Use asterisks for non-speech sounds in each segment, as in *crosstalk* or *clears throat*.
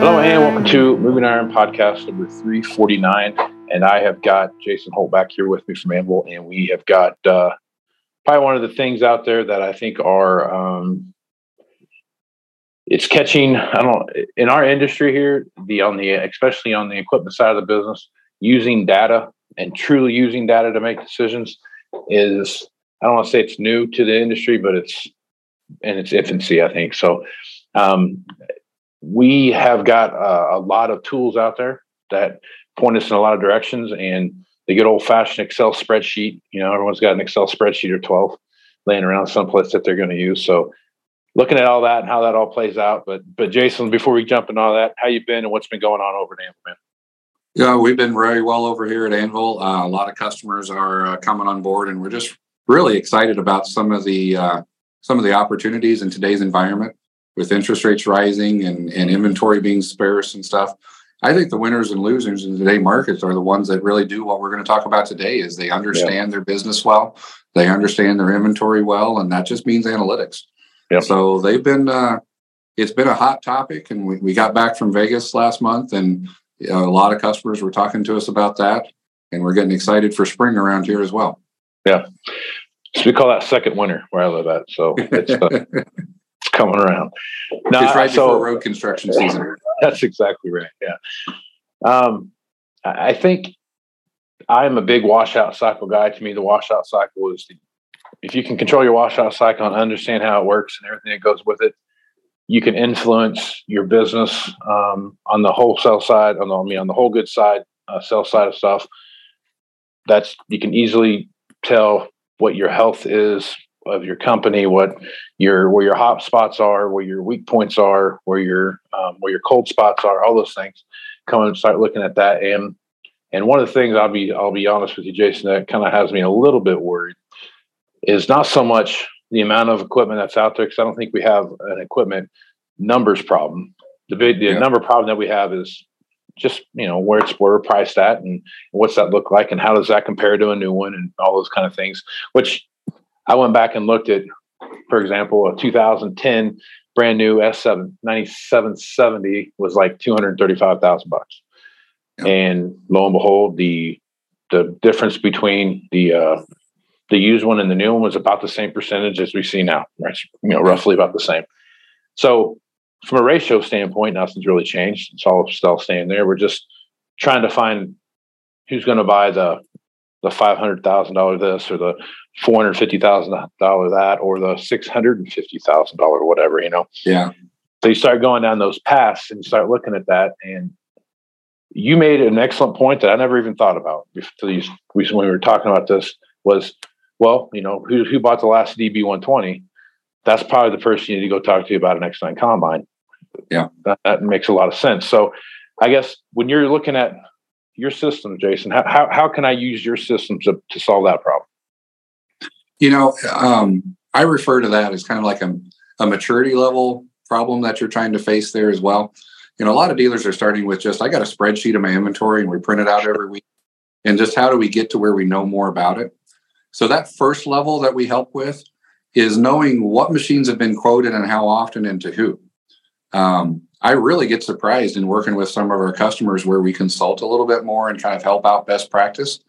Hello, and welcome to Moving Iron Podcast number 349. And I have got Jason Hoult back here with me from Anvil, and we have got uh, probably one of the things out there that I think are um, it's catching. I don't in our industry here, the on the especially on the equipment side of the business, using data and truly using data to make decisions is I don't want to say it's new to the industry, but it's in its infancy, I think. So um, we have got uh, a lot of tools out there that point us in a lot of directions. And the good old fashioned Excel spreadsheet, you know, everyone's got an Excel spreadsheet or 12 laying around someplace that they're going to use. So looking at all that and how that all plays out. But, but Jason, before we jump into all that, how you been and what's been going on over at Anvil, man? Yeah, we've been very well over here at Anvil. Uh, a lot of customers are uh, coming on board, and we're just really excited about some of the uh, some of the opportunities in today's environment with interest rates rising and, and inventory being sparse and stuff. I think the winners and losers in today's markets are the ones that really do what we're going to talk about today is they understand yeah. their business well, they understand their inventory well, and that just means analytics. Yep. So they've been uh, it's been a hot topic, and we, we got back from Vegas last month, and you know, a lot of customers were talking to us about that, and we're getting excited for spring around here as well. Yeah, so we call that second winter where I live at. So it's, uh, *laughs* coming around. No, it's right so, before road construction season. *laughs* That's exactly right. Yeah. Um, I think I'm a big washout cycle guy. To me, the washout cycle is the, if you can control your washout cycle and understand how it works and everything that goes with it, you can influence your business um, on the wholesale side, on the I mean on the whole good side, uh, sell side of stuff. That's you can easily tell what your health is of your company, what your where your hot spots are, where your weak points are, where your um, where your cold spots are, all those things. Come and start looking at that. And and one of the things I'll be I'll be honest with you, Jason, that kind of has me a little bit worried is not so much the amount of equipment that's out there because I don't think we have an equipment numbers problem. The big the yeah. number problem that we have is just you know where it's where we're priced at and what's that look like and how does that compare to a new one and all those kind of things which i went back and looked at for example a 2010 brand new s7 9770 was like 235000 bucks and lo and behold the the difference between the uh the used one and the new one was about the same percentage as we see now right you know roughly about the same so from a ratio standpoint, nothing's really changed. It's all still staying there. We're just trying to find who's going to buy the the five hundred thousand dollar this or the four hundred fifty thousand dollar that or the six hundred and fifty thousand dollar whatever. You know. Yeah. So you start going down those paths and you start looking at that, and you made an excellent point that I never even thought about before these when we were talking about this was well, you know, who who bought the last DB one twenty? that's probably the person you need to go talk to about an X9 combine. Yeah. That, that, makes a lot of sense. So I guess when you're looking at your system, Jason, how, how, how can I use your system to, to solve that problem? You know, um, I refer to that as kind of like a, a maturity level problem that you're trying to face there as well. You know, a lot of dealers are starting with just, I got a spreadsheet of my inventory and we print it out every week. And just how do we get to where we know more about it? So that first level that we help with is knowing what machines have been quoted and how often and to who. Um, I really get surprised in working with some of our customers where we consult a little bit more and kind of help out best practice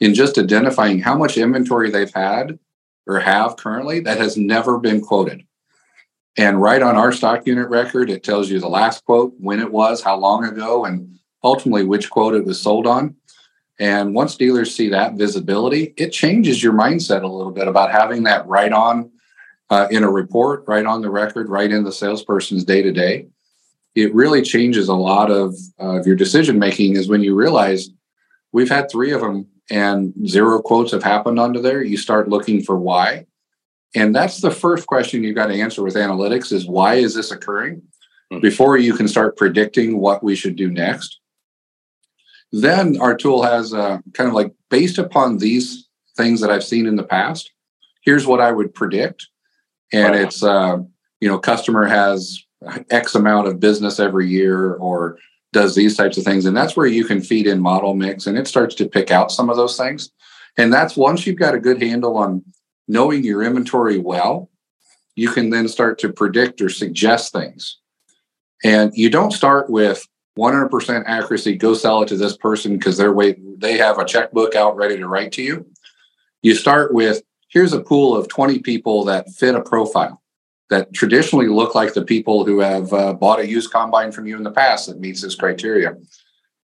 in just identifying how much inventory they've had or have currently that has never been quoted. And right on our stock unit record, it tells you the last quote, when it was, how long ago, and ultimately which quote it was sold on. And once dealers see that visibility, it changes your mindset a little bit about having that right on uh, in a report, right on the record, right in the salesperson's day to day. It really changes a lot of, uh, of your decision making. Is when you realize we've had three of them and zero quotes have happened under there. You start looking for why, and that's the first question you've got to answer with analytics: is why is this occurring? Mm-hmm. Before you can start predicting what we should do next. Then our tool has uh, kind of like based upon these things that I've seen in the past, here's what I would predict. And right. it's, uh, you know, customer has X amount of business every year or does these types of things. And that's where you can feed in model mix and it starts to pick out some of those things. And that's once you've got a good handle on knowing your inventory well, you can then start to predict or suggest things. And you don't start with 100% accuracy go sell it to this person because they're wait they have a checkbook out ready to write to you you start with here's a pool of 20 people that fit a profile that traditionally look like the people who have uh, bought a used combine from you in the past that meets this criteria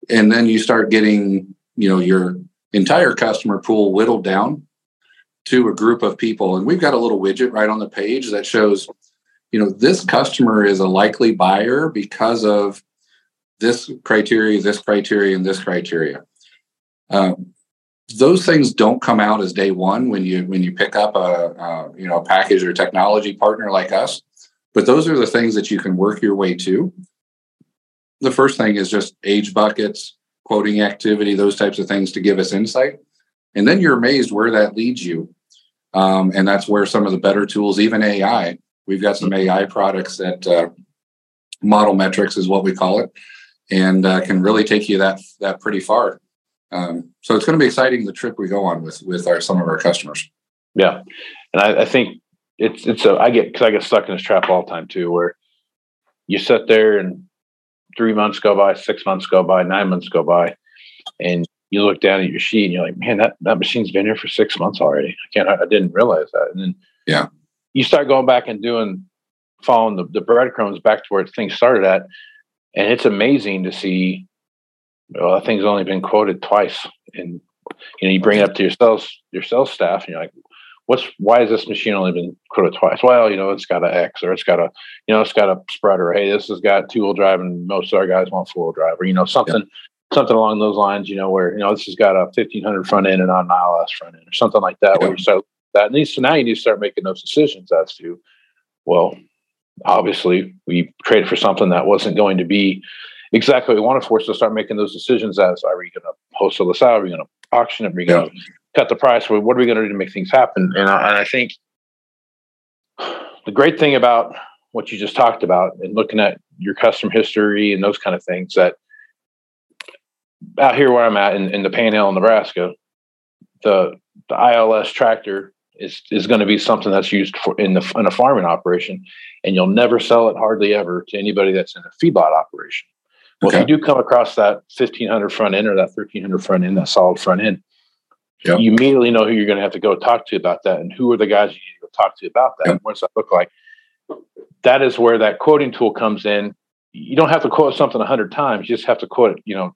and then you start getting you know your entire customer pool whittled down to a group of people and we've got a little widget right on the page that shows you know this customer is a likely buyer because of this criteria, this criteria, and this criteria. Um, those things don't come out as day one when you when you pick up a, you know package or technology partner like us. But those are the things that you can work your way to. The first thing is just age buckets, quoting activity, those types of things to give us insight. And then you're amazed where that leads you. Um, and that's where some of the better tools, even AI, we've got some AI products that uh, model metrics is what we call it, and uh, can really take you that that pretty far. Um, so it's going to be exciting the trip we go on with with our some of our customers. Yeah, and I, I think it's it's a I get because I get stuck in this trap all the time too, where you sit there and three months go by, six months go by, nine months go by, and you look down at your sheet and you're like, man, that, that machine's been here for six months already. I can't, I didn't realize that. And then yeah, you start going back and doing following the, the breadcrumbs back to where things started at and it's amazing to see. Well, that thing's only been quoted twice, and you know you bring it up to your sales your sales staff, and you're like, "What's why has this machine only been quoted twice?" Well, you know, it's got a X, or it's got a you know, it's got a spreader. Hey, this has got two wheel drive, and most of our guys want four wheel drive, or you know, something. Yep. Something along those lines, you know, where you know this has got a fifteen hundred front end and not an ILS front end, or something like that. Yep. Where you start that, and so now you need to start making those decisions as to, well, obviously we traded for something that wasn't going to be exactly we want to force to start making those decisions as are we going to wholesale this out? Are we going to auction it? Are we going to cut the price? What are we going to do to make things happen? And I, and I think the great thing about what you just talked about and looking at your customer history and those kind of things that out here where I'm at in, in the Panhandle, Nebraska, the the ILS tractor is is going to be something that's used for in the in a farming operation, and you'll never sell it hardly ever to anybody that's in a feedlot operation. Well, okay. if you do come across that 1500 front end or that 1300 front end, that solid front end, yep. you immediately know who you're going to have to go talk to about that, and who are the guys you need to go talk to about that. Yep. What does that look like? That is where that quoting tool comes in. You don't have to quote something a hundred times; you just have to quote it, you know,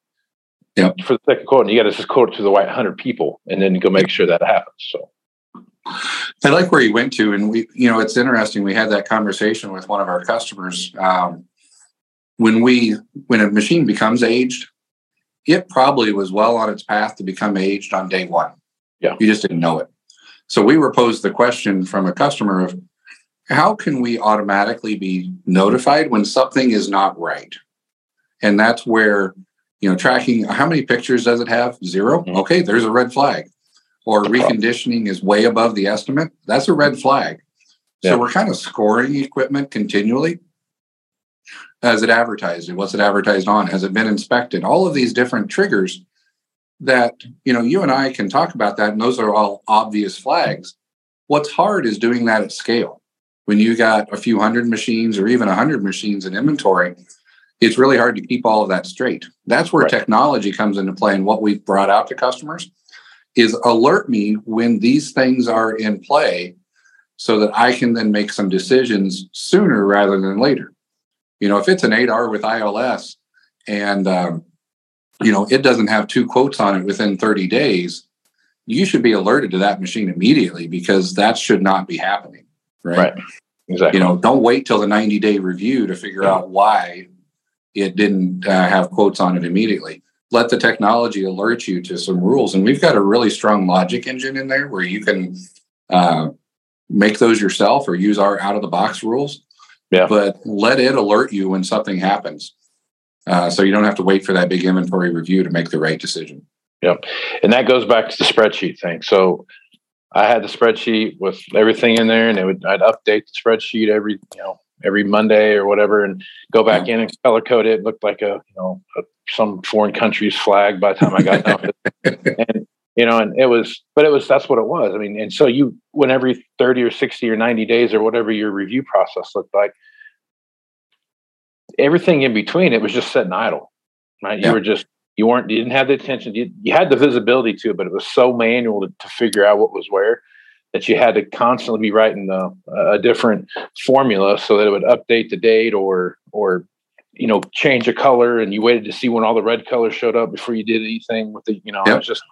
yep. for the second quote, and you got to just quote it to the right hundred people, and then go make sure that happens. So. I like where you went to, and we, you know, it's interesting. We had that conversation with one of our customers. Um, when we, when a machine becomes aged, it probably was well on its path to become aged on day one. Yeah, you just didn't know it. So we were posed the question from a customer of how can we automatically be notified when something is not right? And that's where, you know, tracking how many pictures does it have? 0 mm-hmm. Okay, there's a red flag or reconditioning is way above the estimate, that's a red flag. Yeah. So we're kind of scoring equipment continually. Has it advertised? What's it advertised on? Has it been inspected? All of these different triggers that you know you and I can talk about that, and those are all obvious flags. What's hard is doing that at scale. When you got a few hundred machines or even a hundred machines in inventory, it's really hard to keep all of that straight. That's where right. technology comes into play and what we've brought out to customers is alert me when these things are in play so that I can then make some decisions sooner rather than later. You know, if it's an 8R with ILS and, um, you know, it doesn't have two quotes on it within 30 days, you should be alerted to that machine immediately because that should not be happening. Right. right. Exactly. You know, don't wait till the 90 day review to figure yeah. out why it didn't uh, have quotes on it immediately let the technology alert you to some rules. And we've got a really strong logic engine in there where you can uh, make those yourself or use our out of the box rules. Yeah. But let it alert you when something happens. Uh, so you don't have to wait for that big inventory review to make the right decision. Yep. And that goes back to the spreadsheet thing. So I had the spreadsheet with everything in there and it would I'd update the spreadsheet every, you know, every Monday or whatever and go back in and color code it. it looked like a, you know, a some foreign country's flag by the time I got *laughs* done. and you know, and it was, but it was that's what it was. I mean, and so you, when every thirty or sixty or ninety days or whatever your review process looked like, everything in between, it was just sitting idle, right? Yeah. You were just you weren't you didn't have the attention you, you had the visibility to it but it was so manual to, to, figure out what was where that you had to constantly be writing the, a different formula so that it would update the date or or you know, change a color and you waited to see when all the red colors showed up before you did anything with the, you know, yep. was just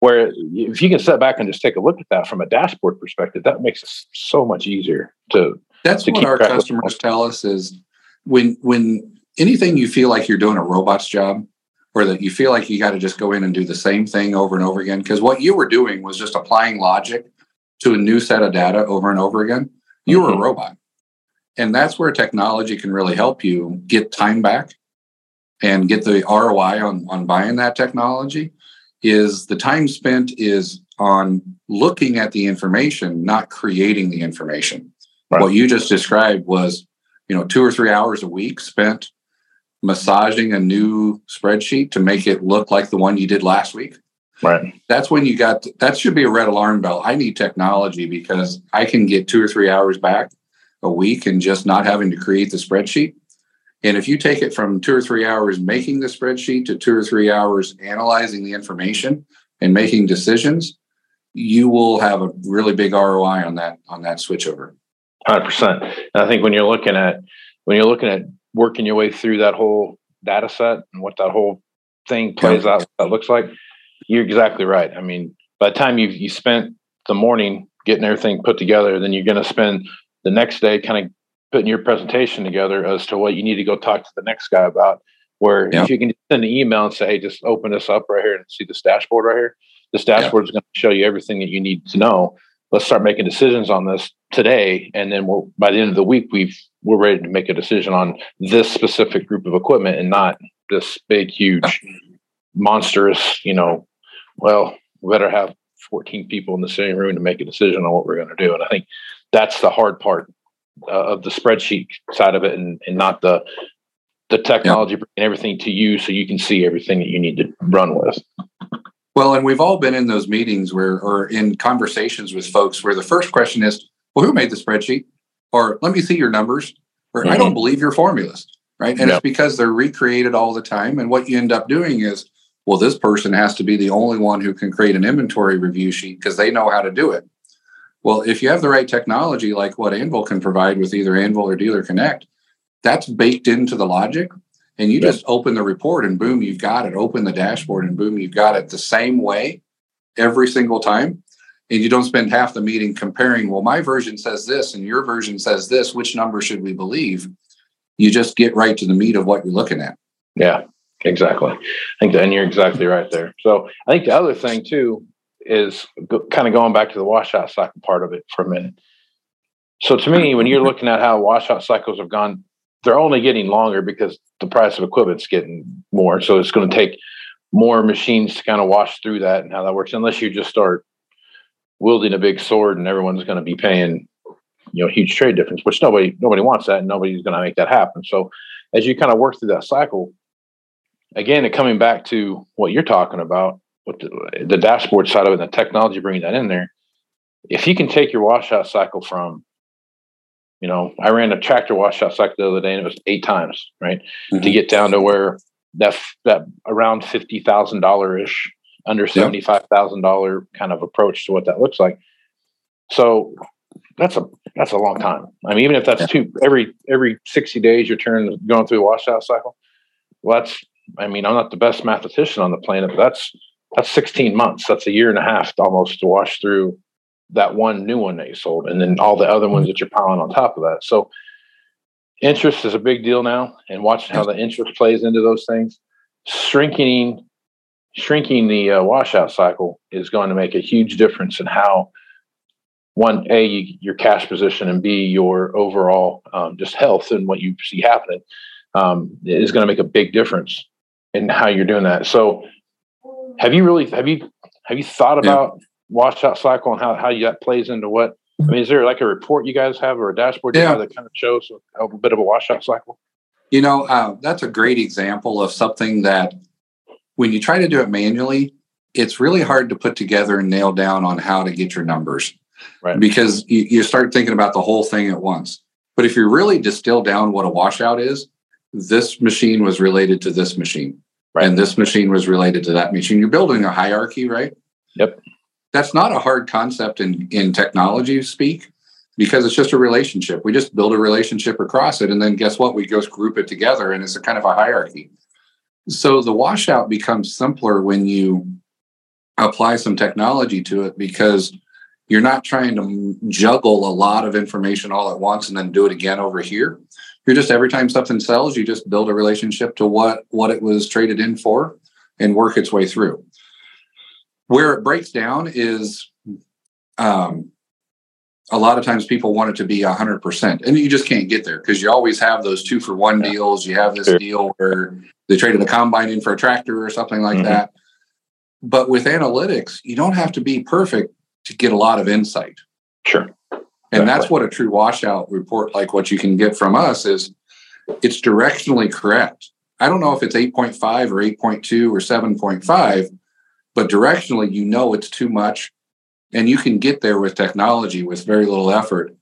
where if you can step back and just take a look at that from a dashboard perspective, that makes it so much easier to. That's to what our customers tell us is when when anything you feel like you're doing a robot's job or that you feel like you got to just go in and do the same thing over and over again because what you were doing was just applying logic to a new set of data over and over again you mm-hmm. were a robot and that's where technology can really help you get time back and get the ROI on, on buying that technology is the time spent is on looking at the information, not creating the information. Right. What you just described was, you know, two or three hours a week spent massaging a new spreadsheet to make it look like the one you did last week. Right. That's when you got that should be a red alarm bell. I need technology because I can get two or three hours back a week and just not having to create the spreadsheet. And if you take it from two or three hours making the spreadsheet to two or three hours analyzing the information and making decisions, you will have a really big ROI on that on that switchover. Hundred percent. And I think when you're looking at when you're looking at working your way through that whole data set and what that whole thing plays out, that looks like, you're exactly right. I mean, by the time you've you spent the morning getting everything put together, then you're going to spend the next day kind of putting your presentation together as to what you need to go talk to the next guy about. Where yeah. if you can send an email and say, hey, just open this up right here and see this dashboard right here, this dashboard yeah. is going to show you everything that you need to know. Let's start making decisions on this today, and then we'll by the end of the week we've we're ready to make a decision on this specific group of equipment and not this big, huge, monstrous. You know, well, we better have 14 people in the same room to make a decision on what we're going to do. And I think that's the hard part uh, of the spreadsheet side of it and, and not the the technology yep. bringing everything to you so you can see everything that you need to run with. Well, and we've all been in those meetings where, or in conversations with folks where the first question is, well, who made the spreadsheet? Or let me see your numbers. Or mm-hmm. I don't mm-hmm. believe you're formulas. Right. And yep. it's because they're recreated all the time. And what you end up doing is, well, this person has to be the only one who can create an inventory review sheet because they know how to do it. Well, if you have the right technology, like what Anvil can provide with either Anvil or Dealer Connect, that's baked into the logic. And you just open the report and boom, you've got it. Open the dashboard and boom, you've got it the same way every single time. And you don't spend half the meeting comparing, well, my version says this and your version says this. Which number should we believe? You just get right to the meat of what you're looking at. Yeah, exactly. I think, that, and you're exactly right there. So I think the other thing too is kind of going back to the washout cycle part of it for a minute. So to me, when you're looking at how washout cycles have gone, they're only getting longer because the price of equipment's getting more. So it's going to take more machines to kind of wash through that and how that works. Unless you just start wielding a big sword and everyone's going to be paying, you know, huge trade difference, which nobody nobody wants that, and nobody's going to make that happen. So as you kind of work through that cycle, again, coming back to what you're talking about, with the, the dashboard side of it and the technology bringing that in there, if you can take your washout cycle from, you know, I ran a tractor washout cycle the other day and it was eight times, right? Mm-hmm. To get down to where that that around fifty thousand dollar ish, under seventy five thousand dollar kind of approach to what that looks like. So that's a that's a long time. I mean, even if that's yeah. two every every sixty days you're turning going through a washout cycle. Well, that's I mean, I'm not the best mathematician on the planet, but that's that's 16 months. That's a year and a half almost to wash through that one new one that you sold, and then all the other ones that you're piling on top of that. So interest is a big deal now, and watching how the interest plays into those things. Shrinking, shrinking the uh, washout cycle is going to make a huge difference in how one a your cash position and b your overall um, just health and what you see happening um, is going to make a big difference in how you're doing that. So have you really have you have you thought about yeah. washout cycle and how how that plays into what? I mean, is there like a report you guys have or a dashboard yeah. that kind of shows a, bit of a washout cycle? You know, uh, that's a great example of something that when you try to do it manually, it's really hard to put together and nail down on how to get your numbers. Right. Because you, you start thinking about the whole thing at once. But if you really distill down what a washout is, this machine was related to this machine. Right. And this machine was related to that machine. You're building a hierarchy, right? Yep. That's not a hard concept in, in technology speak because it's just a relationship. We just build a relationship across it. And then guess what? We just group it together and it's a kind of a hierarchy. So the washout becomes simpler when you apply some technology to it because you're not trying to juggle a lot of information all at once and then do it again over here you're just every time something sells, you just build a relationship to what what it was traded in for and work its way through. Where it breaks down is um, a lot of times people want it to be 100% and you just can't get there because you always have those two for one yeah. deals you have this sure. deal where they traded a combine in for a tractor or something like mm-hmm. that but with analytics you don't have to be perfect to get a lot of insight sure and that's what a true washout report, like what you can get from us, is it's directionally correct. I don't know if it's 8.5 or 8.2 or 7.5, but directionally, you know it's too much. And you can get there with technology with very little effort.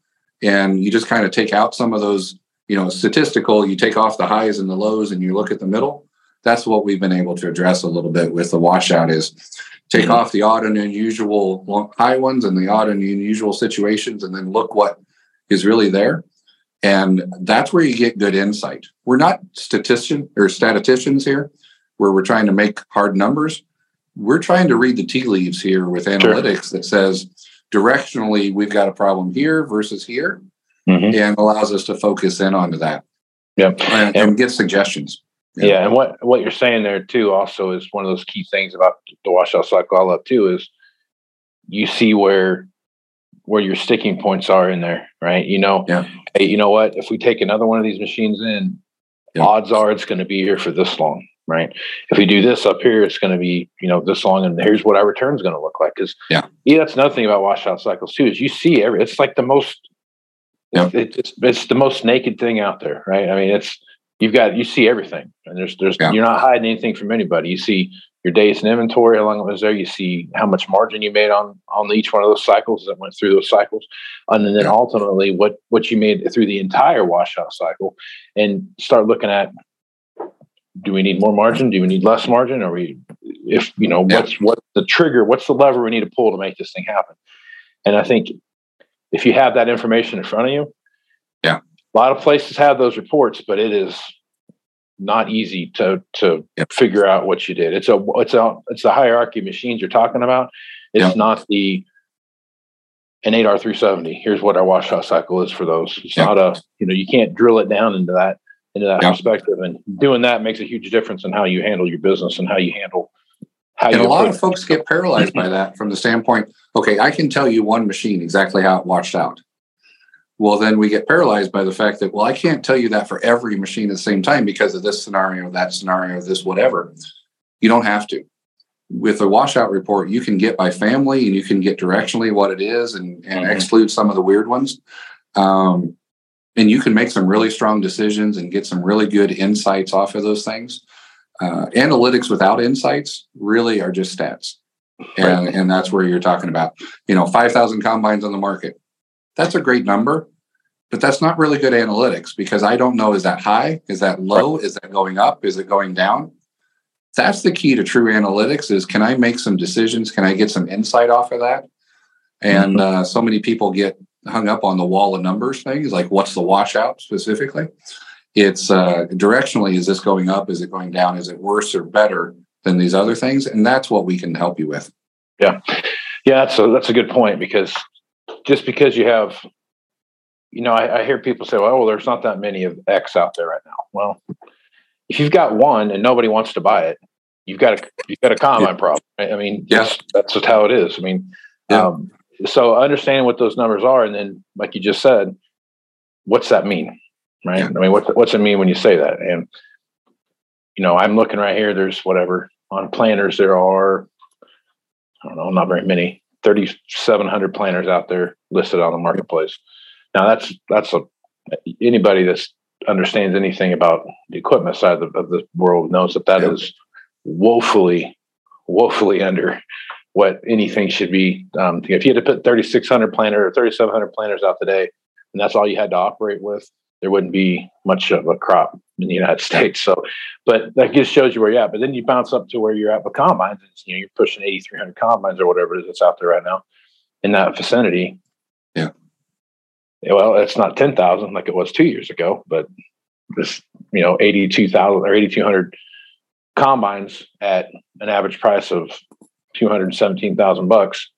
And you just kind of take out some of those, you know, statistical, you take off the highs and the lows and you look at the middle. That's what we've been able to address a little bit with the washout is take mm-hmm. off the odd and unusual high ones and the odd and unusual situations and then look what is really there and that's where you get good insight we're not statistician or statisticians here where we're trying to make hard numbers we're trying to read the tea leaves here with analytics sure. that says directionally we've got a problem here versus here mm-hmm. and allows us to focus in onto that yep. and, and get suggestions yeah. yeah. and what what you're saying there too also is one of those key things about the washout cycle I love too is you see where where your sticking points are in there, right? You know, yeah. hey, you know what? If we take another one of these machines in, yeah. odds are it's going to be here for this long, right? If we do this up here, it's going to be you know this long, and here's what our return is going to look like. Because yeah, yeah, that's another thing about washout cycles too is you see every. It's like the most. Yeah. It's, it's it's the most naked thing out there, right? I mean, it's you've got you see everything, and there's there's Yeah. you're not hiding anything from anybody. You see your days in inventory, how long it was there. You see how much margin you made on on each one of those cycles that went through those cycles, and then Yeah. ultimately what what you made through the entire washout cycle, and start looking at. Do we need more margin? Do we need less margin? Or we, if you know, Yeah. what's what's the trigger? What's the lever we need to pull to make this thing happen? And I think if you have that information in front of you. A lot of places have those reports, but it is not easy to to Yep. figure out what you did. It's a it's a it's the hierarchy of machines you're talking about. It's Yep. not the an 8R 370. Here's what our washout cycle is for those. It's Yep. not a you know you can't drill it down into that into that perspective, and doing that makes a huge difference in how you handle your business and how you handle how And you a lot of folks get paralyzed by that from the standpoint, okay, I can tell you one machine exactly how it washed out. Well, then we get paralyzed by the fact that, well, I can't tell you that for every machine at the same time because of this scenario, that scenario, this whatever. You don't have to. With a washout report, you can get by family and you can get directionally what it is and, and Mhm. exclude some of the weird ones. Um, and you can make some really strong decisions and get some really good insights off of those things. Uh, analytics without insights really are just stats. And, and that's where you're talking about, you know, 5,000 combines on the market. That's a great number, but that's not really good analytics because I don't know is that high? Is that low? Is that going up? Is it going down? That's the key to true analytics is can I make some decisions? Can I get some insight off of that? And uh, so many people get hung up on the wall of numbers things like what's the washout specifically? It's uh, directionally, is this going up? Is it going down? Is it worse or better than these other things? And that's what we can help you with. Yeah, that's a that's a good point because just because you have, you know, I, I hear people say, "Well, there's not that many of X out there right now." Well, if you've got one and nobody wants to buy it, you've got a you've got a combine problem. Right? I mean, Yeah. that's just how it is. I mean, Yeah. um, so understanding what those numbers are, and then, like you just said, what's that mean? Right? Yeah. I mean, what's what's it mean when you say that? And you know, I'm looking right here. There's whatever on planners there are. I don't know, not very many. 3,700 planners out there listed on the marketplace. Now that's that's a anybody that understands anything about the equipment side of, of the world knows that that Yeah. is woefully, woefully under what anything should be. Um, if you had to put 3,600 planner or 3,700 planners out today, and that's all you had to operate with, there wouldn't be much of a crop in the United *laughs* States. So, but that just shows you where you're at. But then you bounce up to where you're at with combines. You know, you're pushing 8,300 combines or whatever it is that's out there right now in that vicinity. Yeah. Well, it's not 10,000 like it was two years ago, but this, you know, 82,000 or 8,200 combines at an average price of 217,000 bucks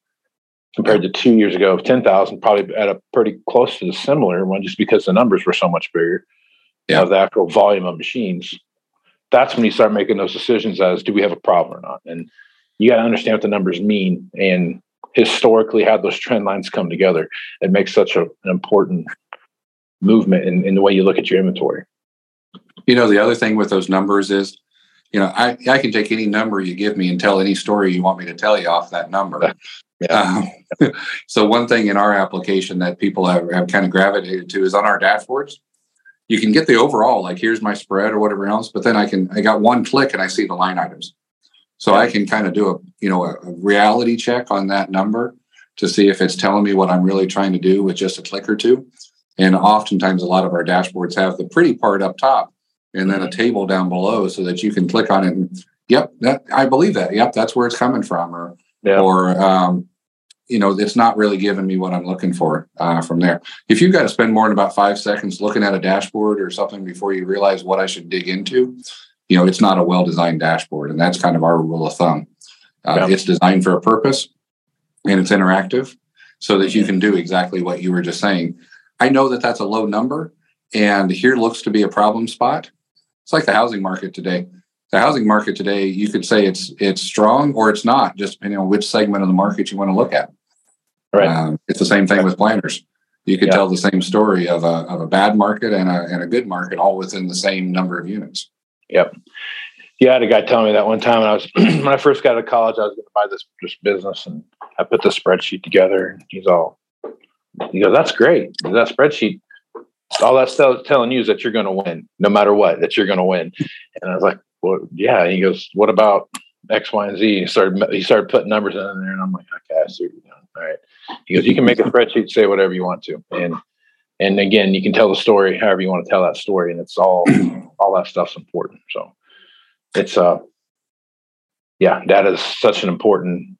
compared to two years ago of 10,000, probably at a pretty close to the similar one, just because the numbers were so much bigger Yeah. of the actual volume of machines. That's when you start making those decisions as do we have a problem or not? And you got to understand what the numbers mean and historically how those trend lines come together. It makes such a, an important movement in, in the way you look at your inventory. You know, the other thing with those numbers is, you know, I, I can take any number you give me and tell any story you want me to tell you off that number. Yeah. Um, *laughs* so one thing in our application that people have, have kind of gravitated to is on our dashboards. You can get the overall, like here's my spread or whatever else, but then I can I got one click and I see the line items. So I can kind of do a you know a, a reality check on that number to see if it's telling me what I'm really trying to do with just a click or two. And oftentimes a lot of our dashboards have the pretty part up top and then a table down below so that you can click on it and yep, that I believe that. Yep, that's where it's coming from. Or Yeah. or um, you know, it's not really giving me what I'm looking for uh, from there. If you've got to spend more than about five seconds looking at a dashboard or something before you realize what I should dig into, you know, it's not a well-designed dashboard, and that's kind of our rule of thumb. Uh, Yeah. It's designed for a purpose, and it's interactive, so that you can do exactly what you were just saying. I know that that's a low number, and here looks to be a problem spot. It's like the housing market today the housing market today, you could say it's it's strong or it's not, just depending on which segment of the market you want to look at. Right. Um, it's the same thing with planners. You could Yeah. tell the same story of a of a bad market and a and a good market, all within the same number of units. Yep. Yeah, I had a guy telling me that one time when I was *clears throat* when I first got out of college, I was going to buy this this business, and I put the spreadsheet together. And he's all, he goes, "That's great. That spreadsheet, all that's tell, telling you is that you're going to win no matter what, that you're going to win. And I was like, well, yeah. And he goes, what about X, Y, and Z? He started, he started putting numbers in there and I'm like, okay, I see what you're doing. All right. He goes, you can make a spreadsheet, say whatever you want to. And, and again, you can tell the story however you want to tell that story. And it's all, *clears throat* all that stuff's important. So it's, uh, yeah, data is such an important,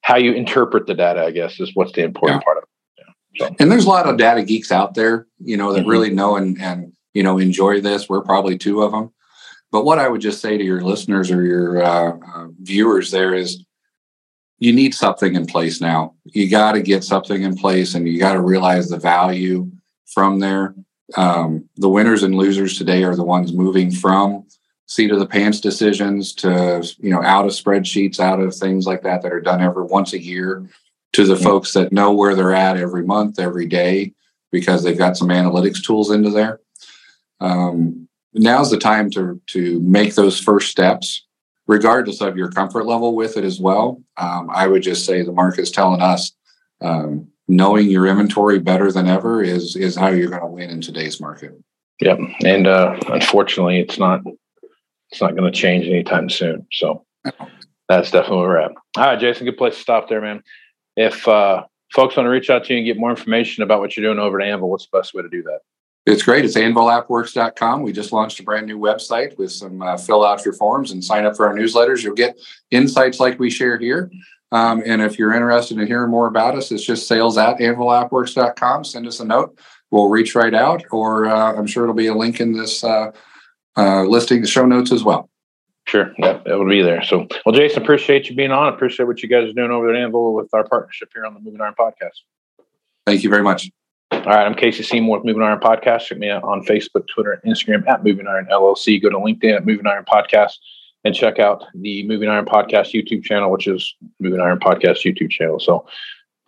how you interpret the data, I guess, is what's the important yeah. part of. And there's a lot of data geeks out there, you know, that mm-hmm. really know and, and, you know, enjoy this. We're probably two of them. But what I would just say to your listeners or your uh, uh, viewers there is you need something in place now. You got to get something in place and you got to realize the value from there. Um, the winners and losers today are the ones moving from seat of the pants decisions to, you know, out of spreadsheets, out of things like that that are done every once a year to the folks that know where they're at every month, every day, because they've got some analytics tools into there. Um, now's the time to to make those first steps, regardless of your comfort level with it as well. Um, I would just say the market's telling us um, knowing your inventory better than ever is is how you're going to win in today's market. Yep, and uh, unfortunately, it's not it's not going to change anytime soon. So that's definitely where we're at. All right, Jason, good place to stop there, man if uh, folks want to reach out to you and get more information about what you're doing over at Anvil, what's the best way to do that? It's great. It's anvilappworks.com. We just launched a brand new website with some uh, fill out your forms and sign up for our newsletters. You'll get insights like we share here. Um, and if you're interested in hearing more about us, it's just sales at anvilappworks.com. Send us a note. We'll reach right out, or uh, I'm sure it'll be a link in this uh, uh listing, the show notes as well. Sure. Yeah, it would be there. So, well, Jason, appreciate you being on. Appreciate what you guys are doing over at Anvil with our partnership here on the Moving Iron Podcast. Thank you very much. All right. I'm Casey Seymour with Moving Iron Podcast. Check me out on Facebook, Twitter, and Instagram at Moving Iron LLC. Go to LinkedIn at Moving Iron Podcast and check out the Moving Iron Podcast YouTube channel, which is Moving Iron Podcast YouTube channel. So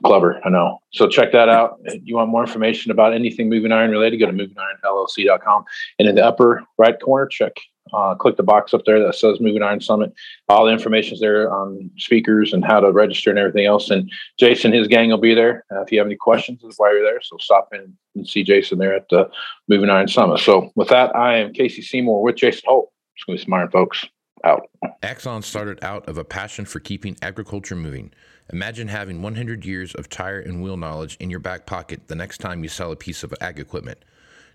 clever, I know. So check that out. If you want more information about anything Moving Iron related, go to movingironllc.com. And in the upper right corner, check uh, click the box up there that says Moving Iron Summit. All the information is there on speakers and how to register and everything else. And Jason, his gang will be there uh, if you have any questions while you're there. So stop in and see Jason there at the Moving Iron Summit. So with that, I am Casey Seymour with Jason Hoult. It's going to be smiling folks. Out. Axon started out of a passion for keeping agriculture moving. Imagine having 100 years of tire and wheel knowledge in your back pocket the next time you sell a piece of ag equipment.